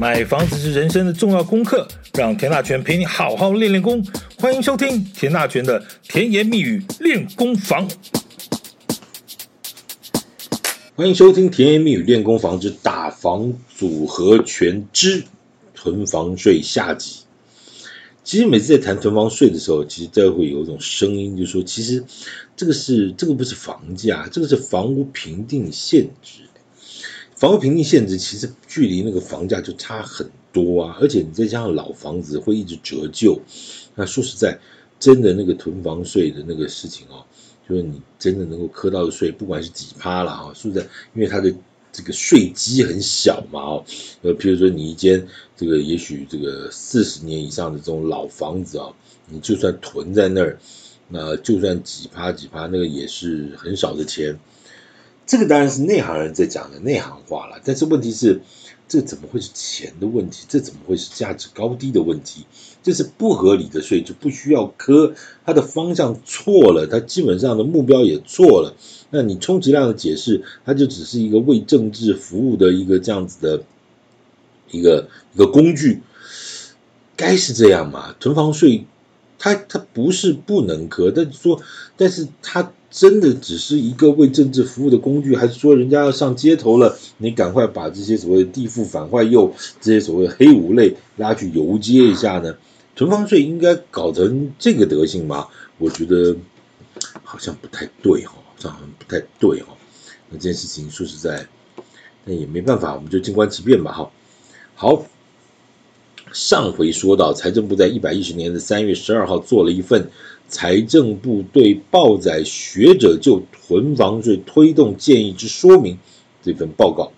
买房子是人生的重要功课，让田大权陪你好好练练功。欢迎收听田大权的甜言蜜语练功房。欢迎收听甜言蜜语练功房之打房组合拳之囤房税下集。其实每次在谈囤房税的时候，其实都会有一种声音，就是说，其实这个是这个不是房价，这个是房屋评定现值。房屋评定现值其实距离那个房价就差很多啊，而且你再加上老房子会一直折旧，那说实在，真的那个囤房税的那个事情哦，就是你真的能够磕到的税，不管是几趴了啊，说实在，因为它的。这个税基很小嘛，哦，呃，譬如说你一间这个也许这个四十年以上的这种老房子啊，你就算囤在那儿，那就算几趴几趴，那个也是很少的钱。这个当然是内行人在讲的内行话了，但是问题是。这怎么会是钱的问题？这怎么会是价值高低的问题？这是不合理的税就不需要课，它的方向错了，它基本上的目标也错了。那你充其量的解释，它就只是一个为政治服务的一个这样子的一个一个工具，该是这样嘛？囤房税，它它不是不能磕，但是说，但是它。真的只是一个为政治服务的工具，还是说人家要上街头了，你赶快把这些所谓的地富反坏右这些所谓黑五类拉去游街一下呢？囤房税应该搞成这个德行吗？我觉得好像不太对哈，这好像不太对哈。那件事情说实在，那也没办法，我们就静观其变吧哈。好，上回说到财政部在一百一十年的三月十二号做了一份。财政部对报载学者就囤房税推动建议之说明这份报告，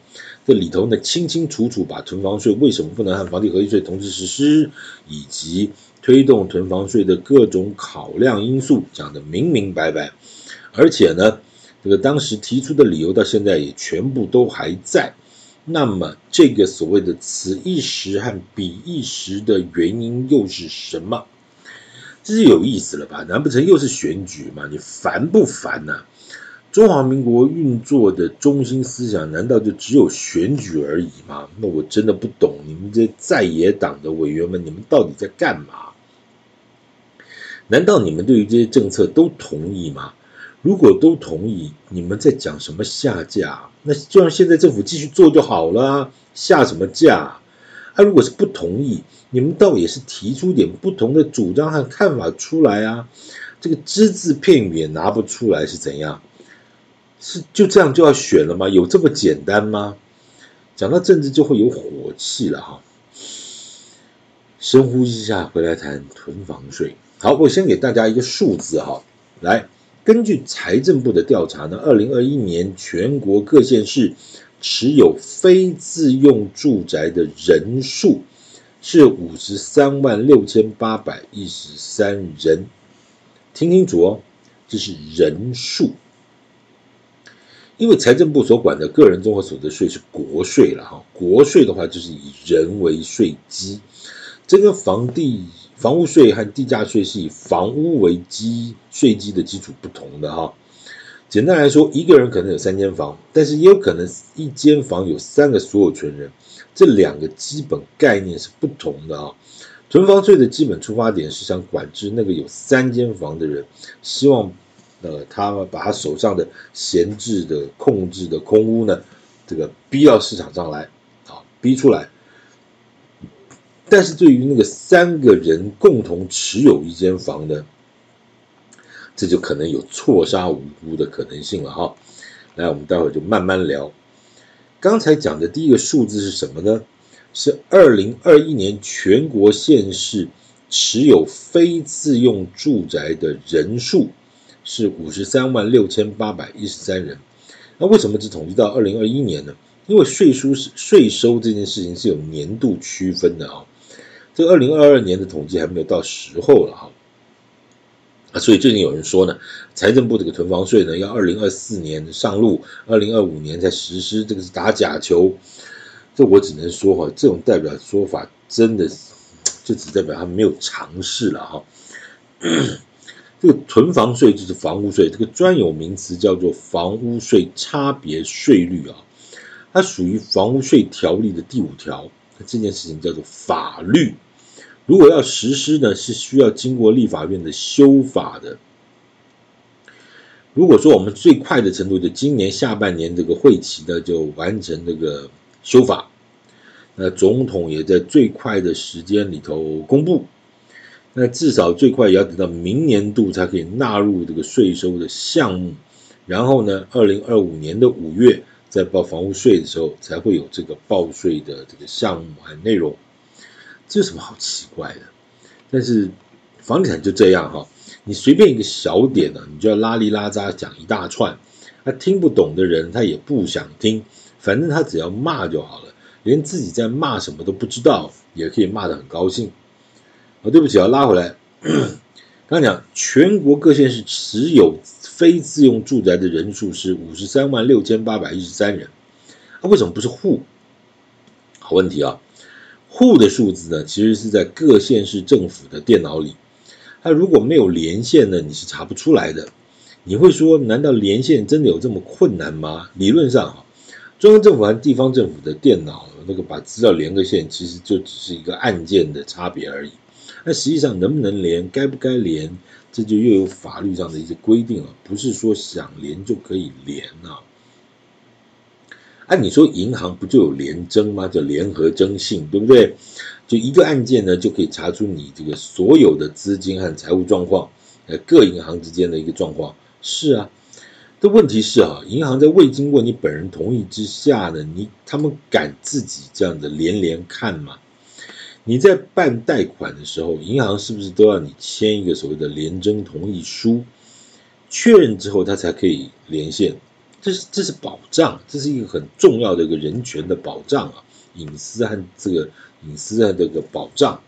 这里头呢清清楚楚把囤房税为什么不能和房地合一税同时实施，以及推动囤房税的各种考量因素讲得明明白白，而且呢，这个当时提出的理由到现在也全部都还在。那么这个所谓的此一时和彼一时的原因又是什么？这是有意思了吧？难不成又是选举吗？你烦不烦呐、中华民国运作的中心思想难道就只有选举而已吗？那我真的不懂你们这在野党的委员们，你们到底在干嘛？难道你们对于这些政策都同意吗？如果都同意，你们在讲什么下架？那就让现在政府继续做就好了，下什么架？他如果是不同意，你们倒也是提出点不同的主张和看法出来啊！这个只字片语也拿不出来是怎样？是就这样就要选了吗？有这么简单吗？讲到政治就会有火气了哈。深呼吸一下，回来谈囤房税。好，我先给大家一个数字哈，来，根据财政部的调查呢，二零二一年全国各县市。持有非自用住宅的人数是五十三万六千八百一十三人，听清楚哦，这是人数。因为财政部所管的个人综合所得税是国税了哈，国税的话就是以人为税基，这个房地房屋税和地价税是以房屋为基税基的基础不同的哈。简单来说，一个人可能有三间房，但是也有可能一间房有三个所有权人，这两个基本概念是不同的啊。囤房税的基本出发点是想管制那个有三间房的人，希望呃他把他手上的闲置的、空置的空屋呢，这个逼到市场上来啊，逼出来。但是对于那个三个人共同持有一间房的。这就可能有错杀无辜的可能性了哈。来，我们待会儿就慢慢聊。刚才讲的第一个数字是什么呢？是二零二一年全国县市持有非自用住宅的人数是五十三万六千八百一十三人。那为什么只统计到二零二一年呢？因为税收是税收这件事情是有年度区分的啊。这二零二二年的统计还没有到时候了哈。啊，所以最近有人说呢，财政部这个囤房税呢，要二零二四年上路，二零二五年才实施，这个是打假球。这我只能说哈，这种代表说法真的就只代表他们没有尝试了哈。这个囤房税就是房屋税，这个专有名词叫做房屋税差别税率啊，它属于房屋税条例的第五条这件事情叫做法律。如果要实施呢，是需要经过立法院的修法的。如果说我们最快的程度，就今年下半年这个会期呢，就完成这个修法，那总统也在最快的时间里头公布，那至少最快也要等到明年度才可以纳入这个税收的项目，然后呢，二零二五年的五月在报房屋税的时候，才会有这个报税的这个项目和内容，这有什么好奇怪的？但是房地产就这样哈。你随便一个小点呢，你就要拉里拉扎讲一大串，他听不懂的人他也不想听，反正他只要骂就好了，连自己在骂什么都不知道，也可以骂得很高兴。啊，对不起，要拉回来。刚刚讲全国各县市持有非自用住宅的人数是五十三万六千八百一十三人，啊，为什么不是户？好问题啊，户的数字呢，其实是在各县市政府的电脑里。它如果没有连线呢，你是查不出来的。你会说，难道连线真的有这么困难吗？理论上哈，中央政府和地方政府的电脑那个把资料连个线，其实就只是一个按键的差别而已。那实际上能不能连，该不该连，这就又有法律上的一些规定了，不是说想连就可以连啊。按你说，银行不就有联征吗？叫联合征信，对不对？就一个案件呢，就可以查出你这个所有的资金和财务状况，呃，各银行之间的一个状况。是啊，这问题是啊，银行在未经过你本人同意之下呢，你他们敢自己这样的连连看吗？你在办贷款的时候，银行是不是都要你签一个所谓的联征同意书？确认之后，他才可以连线。这是这是保障，这是一个很重要的一个人权的保障啊，隐私和这个。隐私的这个保障，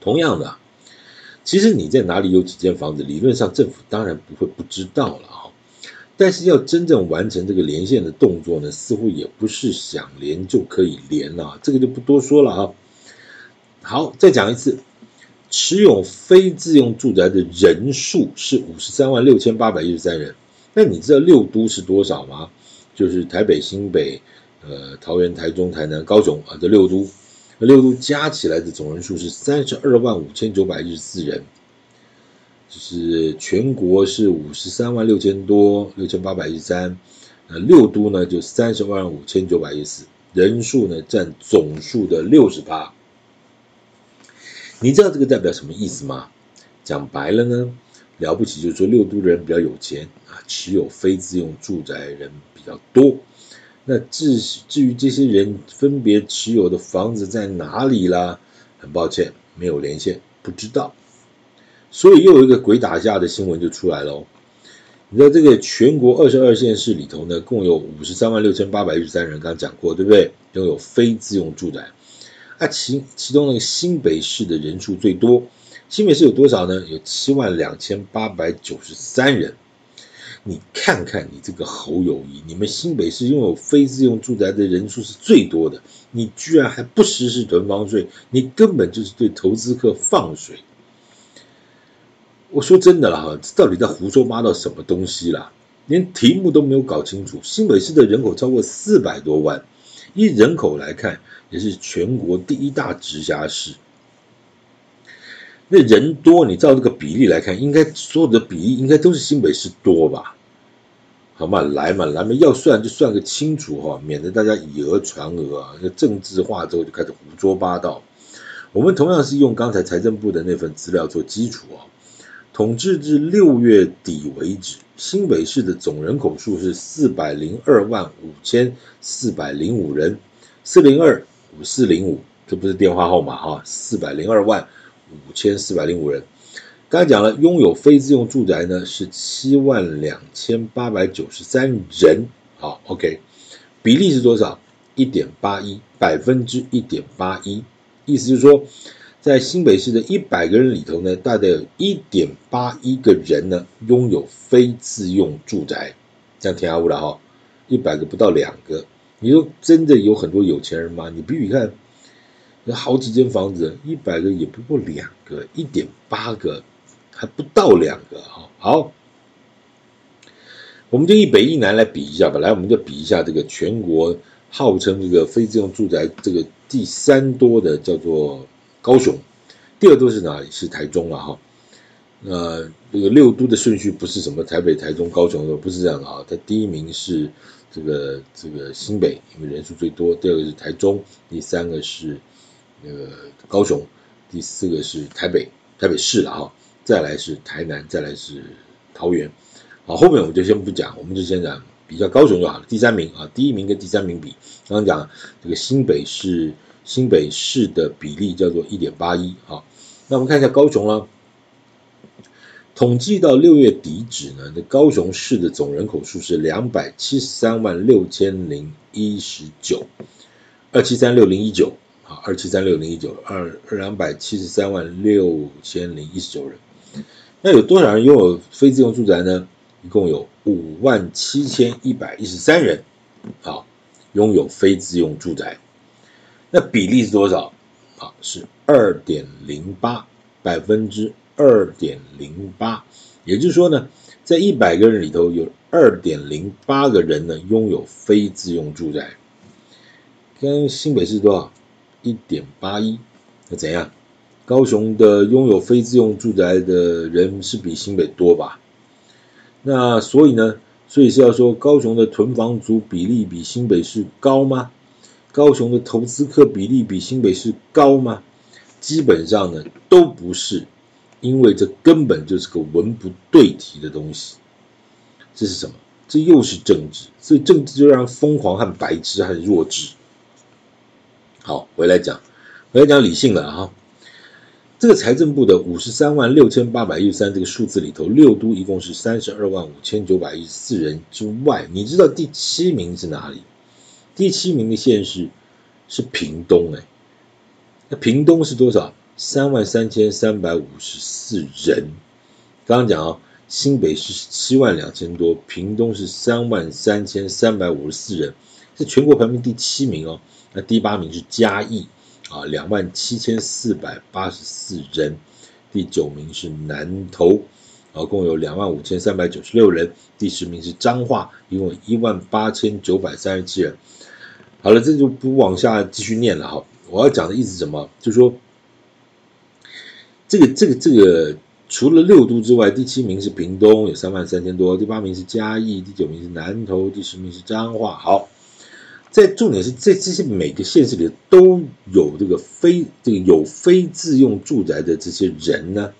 同样的，其实你在哪里有几间房子，理论上政府当然不会不知道了啊。但是要真正完成这个连线的动作呢，似乎也不是想连就可以连了，这个就不多说了啊。好，再讲一次，持有非自用住宅的人数是五十三万六千八百一十三人。那你知道六都是多少吗？就是台北、新北。呃，桃园、台中、台南、高雄啊，这六都，六都加起来的总人数是三十二万五千九百一十四人，就是全国是五十三万六千多，六千八百一十三，呃，六都呢就三十万五千九百一十四，人数呢占总数的六十八。你知道这个代表什么意思吗？讲白了呢，了不起就是说六都的人比较有钱啊，持有非自用住宅人比较多。那至至于这些人分别持有的房子在哪里啦？很抱歉，没有连线，不知道。所以又有一个鬼打架的新闻就出来了。你知道这个全国二十二县市里头呢，共有五十三万六千八百一十三人，刚刚讲过，对不对？拥有非自用住宅。啊，其其中那个新北市的人数最多，新北市有多少呢？有七万两千八百九十三人。你看看你这个侯友谊，你们新北市拥有非自用住宅的人数是最多的，你居然还不实施囤房税，你根本就是对投资客放水。我说真的了，哈，这到底在胡说八道什么东西啦？连题目都没有搞清楚。新北市的人口超过四百多万，以人口来看，也是全国第一大直辖市。那人多，你照这个比例来看，应该所有的比例应该都是新北市多吧？好嘛，来嘛，来嘛，要算就算个清楚哈，免得大家以讹传讹啊，那政治化之后就开始胡说八道。我们同样是用刚才财政部的那份资料做基础啊，统治至六月底为止，新北市的总人口数是四百零二万五千四百零五人，四零二五四零五，这不是电话号码哈，四百零二万。五千四百零五人，刚才讲了，拥有非自用住宅呢是七万两千八百九十三人，好，OK，比例是多少？一点八一，百分之一点八一，意思就是说，在新北市的一百个人里头呢，大概有一点八一个人呢拥有非自用住宅，这样挺好的哈，一百个不到两个，你说真的有很多有钱人吗？你比比看。有好几间房子，一百个也不过两个，一点八个还不到两个哈。好，我们就以北一南来比一下吧。来，我们就比一下这个全国号称这个非自用住宅这个第三多的叫做高雄，第二多是哪里？是台中了哈。呃，这个六都的顺序不是什么台北、台中、高雄的，不是这样的啊。它第一名是这个这个新北，因为人数最多；第二个是台中，第三个是那个高雄，第四个是台北，台北市了哈。再来是台南，再来是桃园。好，后面我们就先不讲，我们就先讲比较高雄就好了。第三名啊，第一名跟第三名比，刚刚讲这个新北市，新北市的比例叫做一点八一。好，那我们看一下高雄了。统计到六月底止呢，这高雄市的总人口数是两百七十三万六千零一十九，二七三六零一九啊，二七三六零一九，二两百七十三万六千零一十九人。那有多少人拥有非自用住宅呢？一共有五万七千一百一十三人，好，拥有非自用住宅。那比例是多少？啊，是二点零八百分之。二点零八，也就是说呢，在一百个人里头，有二点零八个人呢拥有非自用住宅。跟新北市多少？一点八一，那怎样？高雄的拥有非自用住宅的人是比新北多吧？那所以呢，所以是要说高雄的囤房族比例比新北市高吗？高雄的投资客比例比新北市高吗？基本上呢，都不是。因为这根本就是个文不对题的东西，这是什么？这又是政治，所以政治就让人疯狂和白痴和弱智。好，回来讲，回来讲理性了哈。这个财政部的五十三万六千八百一十三这个数字里头，六都一共是三十二万五千九百一十四人之外，你知道第七名是哪里？第七名的县市是屏东哎，那屏东是多少？三万三千三百五十四人，刚刚讲啊，新北市是七万两千多，屏东是三万三千三百五十四人，是全国排名第七名哦。那第八名是嘉义啊，两万七千四百八十四人，第九名是南投啊，共有两万五千三百九十六人，第十名是彰化，一共一万八千九百三十七人。好了，这就不往下继续念了哈。我要讲的意思是什么？就是说。这个这个这个，除了六都之外，第七名是屏东，有三万三千多；第八名是嘉义，第九名是南投，第十名是彰化。好，在重点是在这些每个县市里都有这个非这个有非自用住宅的这些人呢，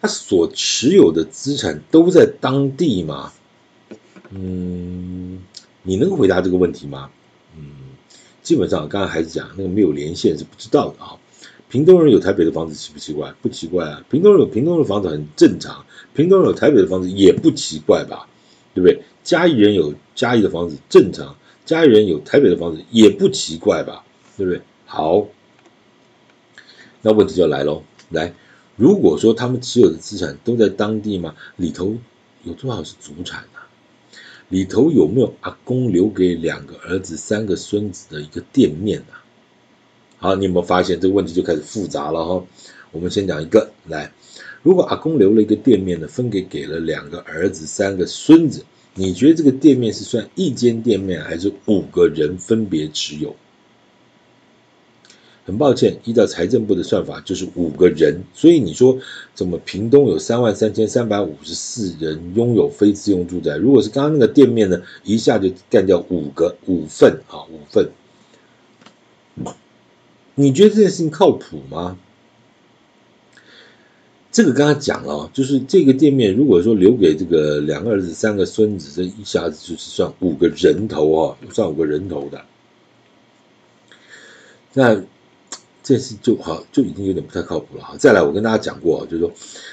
他所持有的资产都在当地吗？嗯，你能回答这个问题吗？嗯，基本上刚刚还是讲那个没有连线是不知道的啊。屏东人有台北的房子奇不奇怪？不奇怪啊，屏东人有屏东的房子很正常，屏东人有台北的房子也不奇怪吧？对不对？嘉义人有嘉义的房子正常，家里人有台北的房子也不奇怪吧？对不对？好，那问题就来喽，来，如果说他们持有的资产都在当地吗？里头有多少是祖产啊？里头有没有阿公留给两个儿子、三个孙子的一个店面啊？好，你有没有发现这个问题就开始复杂了哈？我们先讲一个来，如果阿公留了一个店面呢，分给给了两个儿子、三个孙子，你觉得这个店面是算一间店面，还是五个人分别持有？很抱歉，依照财政部的算法，就是五个人。所以你说怎么屏东有三万三千三百五十四人拥有非自用住宅？如果是刚刚那个店面呢，一下就干掉五个五份啊，五份。你觉得这件事情靠谱吗？这个刚刚讲了，就是这个店面如果说留给这个两个儿子、三个孙子，这一下子就是算五个人头哦，算五个人头的。那这事就好，就已经有点不太靠谱了哈。再来，我跟大家讲过，就是说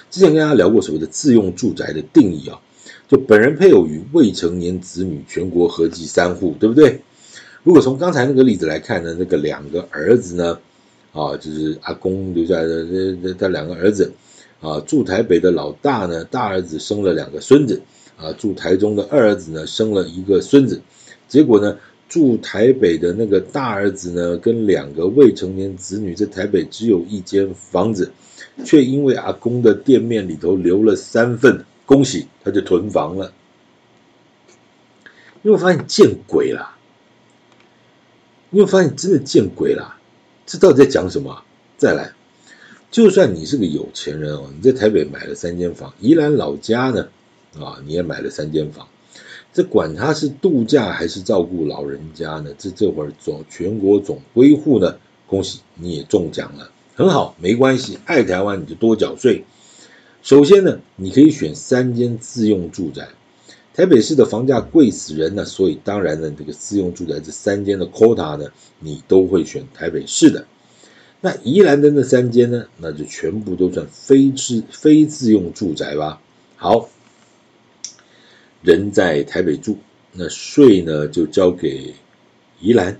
之前跟大家聊过所谓的自用住宅的定义啊，就本人配偶与未成年子女全国合计三户，对不对？如果从刚才那个例子来看呢，那个两个儿子呢，啊，就是阿公留下来的这这他两个儿子，啊，住台北的老大呢，大儿子生了两个孙子，啊，住台中的二儿子呢，生了一个孙子，结果呢，住台北的那个大儿子呢，跟两个未成年子女在台北只有一间房子，却因为阿公的店面里头留了三份，恭喜他就囤房了，因为我发现见鬼啦。你会发现真的见鬼啦，这到底在讲什么？再来，就算你是个有钱人哦，你在台北买了三间房，宜兰老家呢，啊，你也买了三间房，这管他是度假还是照顾老人家呢？这这会儿总全国总归户呢，恭喜你也中奖了，很好，没关系，爱台湾你就多缴税。首先呢，你可以选三间自用住宅。台北市的房价贵死人呢，所以当然呢，这个自用住宅这三间的 quota 呢，你都会选台北市的。那宜兰的那三间呢，那就全部都算非自非自用住宅吧。好，人在台北住，那税呢就交给宜兰。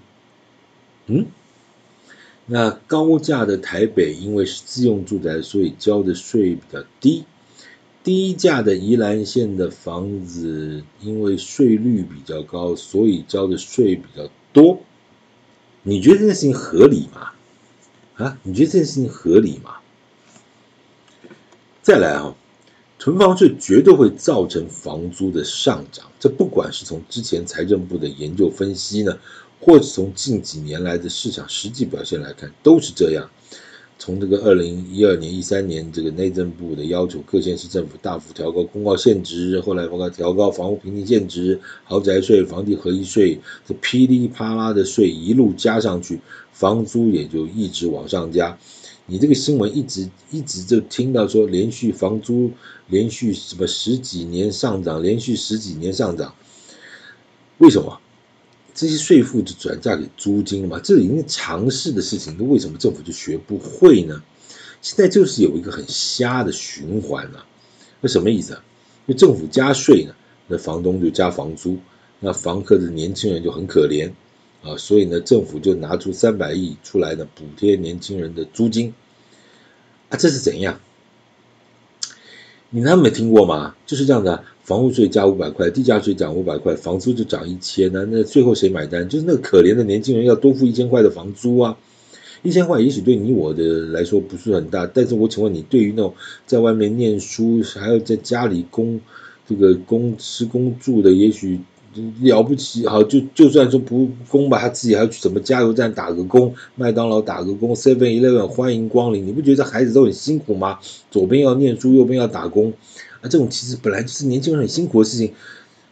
嗯，那高价的台北因为是自用住宅，所以交的税比较低。低价的宜兰县的房子，因为税率比较高，所以交的税比较多。你觉得这件事情合理吗？啊，你觉得这件事情合理吗？再来啊，囤房税绝对会造成房租的上涨。这不管是从之前财政部的研究分析呢，或者从近几年来的市场实际表现来看，都是这样。从这个二零一二年、一三年，这个内政部的要求，各县市政府大幅调高公告现值，后来包括调高房屋评定现值、豪宅税、房地合一税，这噼里啪啦的税一路加上去，房租也就一直往上加。你这个新闻一直一直就听到说，连续房租连续什么十几年上涨，连续十几年上涨，为什么？这些税负就转嫁给租金了嘛？这已经常识的事情，那为什么政府就学不会呢？现在就是有一个很瞎的循环了。那什么意思啊？因为政府加税呢，那房东就加房租，那房客的年轻人就很可怜啊，所以呢，政府就拿出三百亿出来呢，补贴年轻人的租金啊，这是怎样？你难道没听过吗？就是这样的。房屋税加五百块，地价税涨五百块，房租就涨一千呢？那最后谁买单？就是那个可怜的年轻人要多付一千块的房租啊！一千块也许对你我的来说不是很大，但是我请问你，对于那种在外面念书还要在家里供这个供吃供住的，也许。了不起，好，就就算说不供吧，他自己还要去什么加油站打个工，麦当劳打个工，Seven Eleven 欢迎光临。你不觉得孩子都很辛苦吗？左边要念书，右边要打工，啊，这种其实本来就是年轻人很辛苦的事情。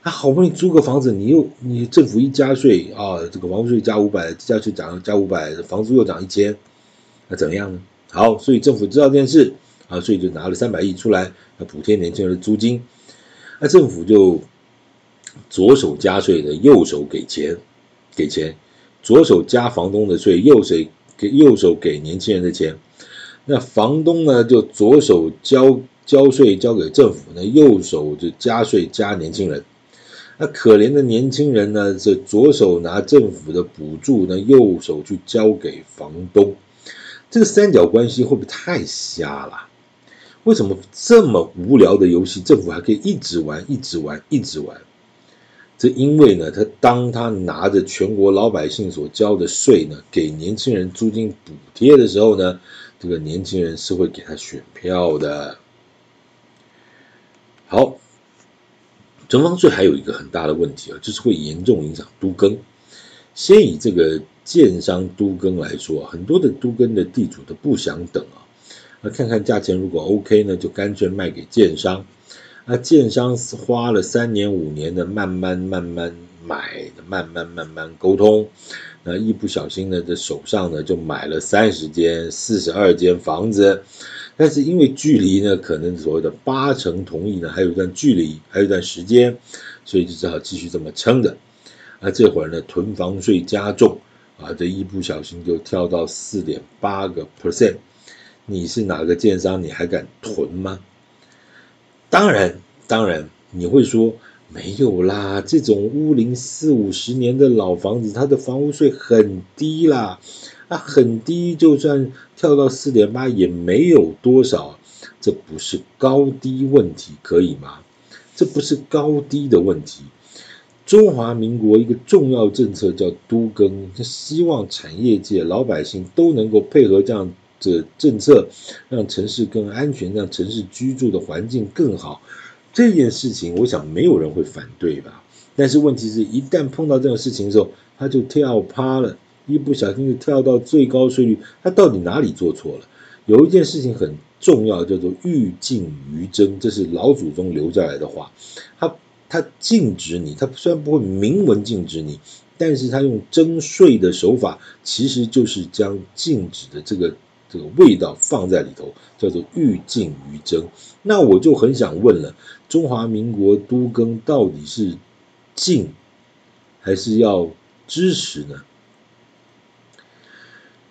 他好不容易租个房子，你又你政府一加税啊，这个房屋税加五百，地价税涨加五百，房租又涨一千，那怎么样呢？好，所以政府知道这件事啊，所以就拿了三百亿出来，要补贴年轻人的租金，那政府就。左手加税的，右手给钱，给钱；左手加房东的税，右手给右手给年轻人的钱。那房东呢，就左手交交税交给政府，那右手就加税加年轻人。那可怜的年轻人呢，是左手拿政府的补助，那右手去交给房东。这个三角关系会不会太瞎了？为什么这么无聊的游戏，政府还可以一直玩，一直玩，一直玩？这因为呢，他当他拿着全国老百姓所交的税呢，给年轻人租金补贴的时候呢，这个年轻人是会给他选票的。好，囤房税还有一个很大的问题啊，就是会严重影响都更。先以这个建商都更来说，很多的都更的地主都不想等啊，那看看价钱如果 OK 呢，就干脆卖给建商。那建商花了三年五年的慢慢慢慢买，慢慢慢慢沟通，那一不小心呢，这手上呢就买了三十间、四十二间房子，但是因为距离呢，可能所谓的八成同意呢，还有一段距离，还有一段时间，所以就只好继续这么撑着。那这会儿呢，囤房税加重啊，这一不小心就跳到四点八个 percent，你是哪个建商，你还敢囤吗？当然，当然，你会说没有啦，这种屋龄四五十年的老房子，它的房屋税很低啦，啊，很低，就算跳到四点八也没有多少，这不是高低问题，可以吗？这不是高低的问题。中华民国一个重要政策叫都更，希望产业界老百姓都能够配合这样。这政策让城市更安全，让城市居住的环境更好，这件事情我想没有人会反对吧？但是问题是一旦碰到这种事情的时候，他就跳趴了，一不小心就跳到最高税率，他到底哪里做错了？有一件事情很重要，叫做欲禁于征，这是老祖宗留下来的话。他他禁止你，他虽然不会明文禁止你，但是他用征税的手法，其实就是将禁止的这个这个味道放在里头，叫做欲禁于征。那我就很想问了，中华民国都更到底是禁还是要支持呢？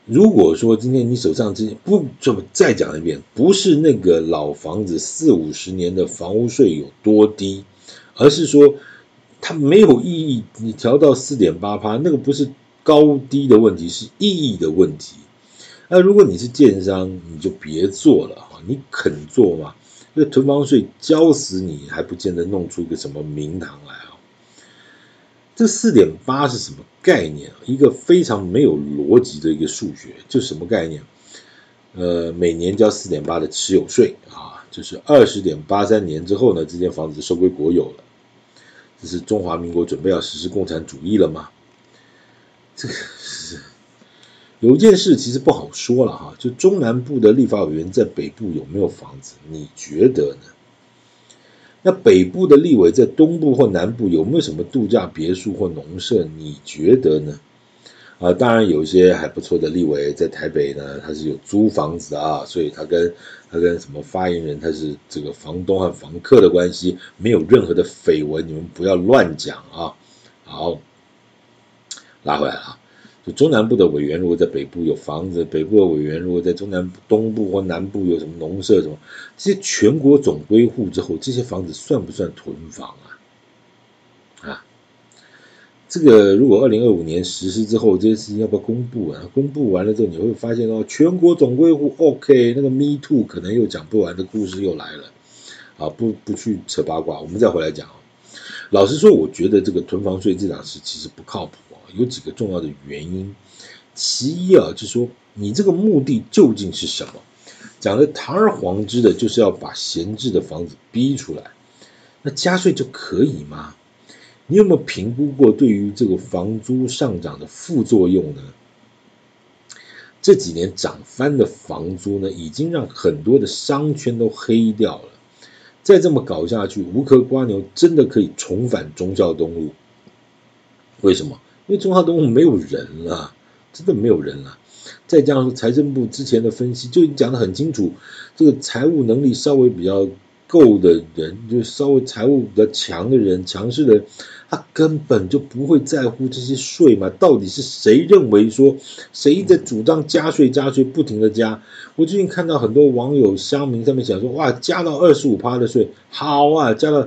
如果说今天你手上这不，这么再讲一遍，不是那个老房子四五十年的房屋税有多低，而是说它没有意义。你调到四点八趴，那个不是高低的问题，是意义的问题。那如果你是建商，你就别做了哈，你肯做吗？那囤房税交死你还不见得弄出个什么名堂来啊。这四点八是什么概念？一个非常没有逻辑的一个数学，就什么概念？呃，每年交四点八的持有税啊，就是二十点八三年之后呢，这间房子收归国有了。这是中华民国准备要实施共产主义了吗？这个有一件事其实不好说了哈，就中南部的立法委员在北部有没有房子？你觉得呢？那北部的立委在东部或南部有没有什么度假别墅或农舍？你觉得呢？啊，当然有一些还不错的立委在台北呢，他是有租房子啊，所以他跟他跟什么发言人，他是这个房东和房客的关系，没有任何的绯闻，你们不要乱讲啊。好，拉回来了。就中南部的委员如果在北部有房子，北部的委员如果在中南、东部或南部有什么农舍什么，这些全国总归户之后，这些房子算不算囤房啊？啊，这个如果二零二五年实施之后，这些事情要不要公布啊？公布完了之后，你会发现哦，全国总归户 OK，那个 Me Too 可能又讲不完的故事又来了。啊，不不去扯八卦，我们再回来讲啊。老实说，我觉得这个囤房税这档事其实不靠谱。有几个重要的原因，其一啊，就是说你这个目的究竟是什么？讲的堂而皇之的，就是要把闲置的房子逼出来，那加税就可以吗？你有没有评估过对于这个房租上涨的副作用呢？这几年涨翻的房租呢，已经让很多的商圈都黑掉了。再这么搞下去，无壳蜗牛真的可以重返忠孝东路？为什么？因为中华东路没有人了，真的没有人了。再加上财政部之前的分析就讲得很清楚，这个财务能力稍微比较够的人，就稍微财务比较强的人、强势的人，他根本就不会在乎这些税嘛。到底是谁认为说谁在主张加税、加税，不停的加？我最近看到很多网友乡民上面讲说，哇，加到二十五趴的税，好啊，加到。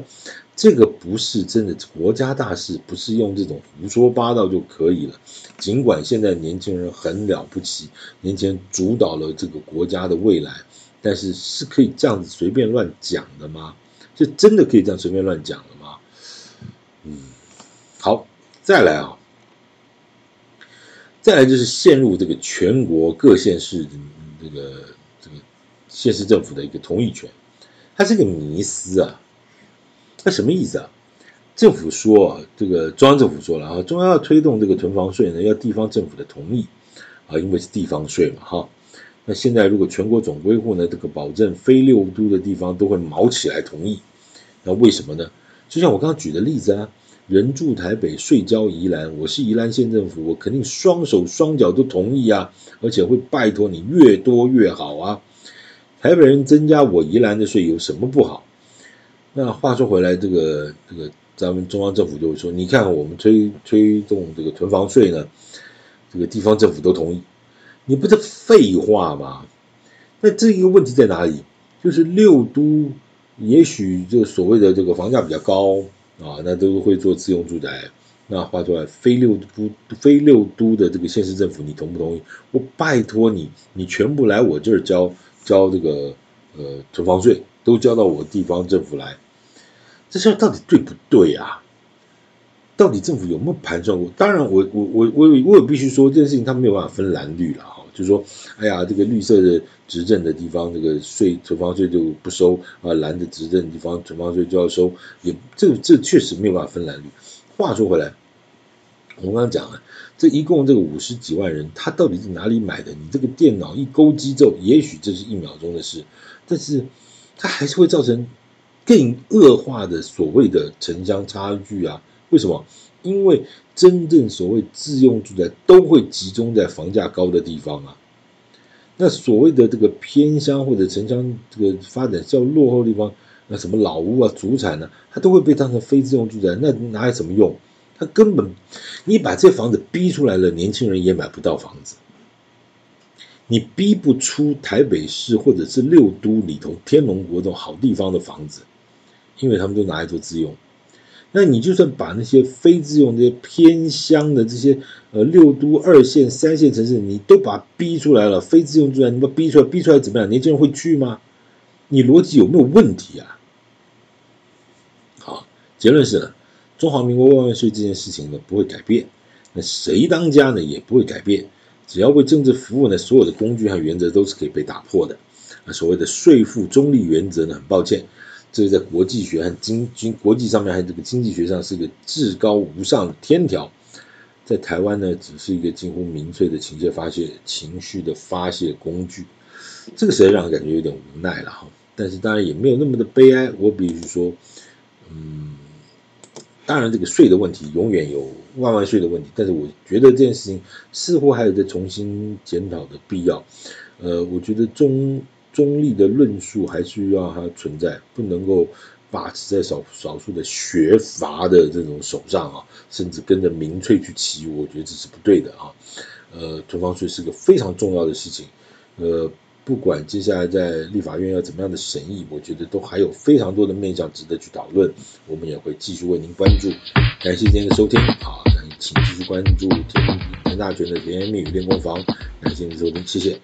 这个不是真的国家大事，不是用这种胡说八道就可以了。尽管现在年轻人很了不起，年轻人主导了这个国家的未来，但是是可以这样子随便乱讲的吗？是真的可以这样随便乱讲的吗？嗯，好，再来啊，再来就是陷入这个全国各县市这个这个县市政府的一个同意权，它是个迷思啊。那什么意思啊？政府说啊，这个中央政府说了啊，中央要推动这个囤房税呢，要地方政府的同意啊，因为是地方税嘛，哈。那现在如果全国总归户呢，这个保证非六都的地方都会卯起来同意，那为什么呢？就像我刚刚举的例子啊，人住台北，税交宜兰，我是宜兰县政府，我肯定双手双脚都同意啊，而且会拜托你越多越好啊。台北人增加我宜兰的税有什么不好？那话说回来，这个这个咱们中央政府就会说，你看我们推推动这个囤房税呢，这个地方政府都同意，你不是废话吗？那这一个问题在哪里？就是六都也许就所谓的这个房价比较高啊，那都会做自用住宅。那话说来，非六都非六都的这个县市政府，你同不同意？我拜托你，你全部来我这儿交交这个呃囤房税，都交到我地方政府来。这事儿到底对不对啊？到底政府有没有盘算过？当然我，我我我我我也必须说，这件事情他没有办法分蓝绿了哈。就是说，哎呀，这个绿色的执政的地方，这个税囤房税就不收啊；蓝的执政的地方，囤房税就要收。也这这确实没有办法分蓝绿。话说回来，我刚刚讲了，这一共这个五十几万人，他到底是哪里买的？你这个电脑一勾机之后，也许这是一秒钟的事，但是它还是会造成更恶化的所谓的城乡差距啊？为什么？因为真正所谓自用住宅都会集中在房价高的地方啊。那所谓的这个偏乡或者城乡这个发展较落后的地方，那什么老屋啊、祖产呢、它都会被当成非自用住宅，那哪有什么用？它根本，你把这房子逼出来了，年轻人也买不到房子。你逼不出台北市或者是六都里头天龙国这种好地方的房子，因为他们都拿来做自用。那你就算把那些非自用、这些偏乡的这些呃六都二线、三线城市，你都把逼出来了，非自用住宅，你把逼出来，逼出来怎么样？年轻人会去吗？你逻辑有没有问题啊？好，结论是呢，中华民国万万税这件事情呢不会改变，那谁当家呢也不会改变。只要为政治服务呢，所有的工具和原则都是可以被打破的。那所谓的税负中立原则呢，很抱歉，这是在国际学和经经国际上面，还有这个经济学上是一个至高无上的天条，在台湾呢，只是一个近乎民粹的情绪发泄情绪的发泄工具。这个实在让人感觉有点无奈了哈。但是当然也没有那么的悲哀。我比如说，嗯，当然这个税的问题永远有。万万税的问题，但是我觉得这件事情似乎还有在重新检讨的必要。呃，我觉得中中立的论述还是要它存在，不能够把持在少少数的学阀的这种手上啊，甚至跟着民粹去骑，我觉得这是不对的啊。呃，囤房税是个非常重要的事情，呃。不管接下来在立法院要怎么样的审议，我觉得都还有非常多的面向值得去讨论，我们也会继续为您关注。感谢今天的收听，好，请继续关注田田大全的甜言蜜语练功房，感谢您的收听，谢谢。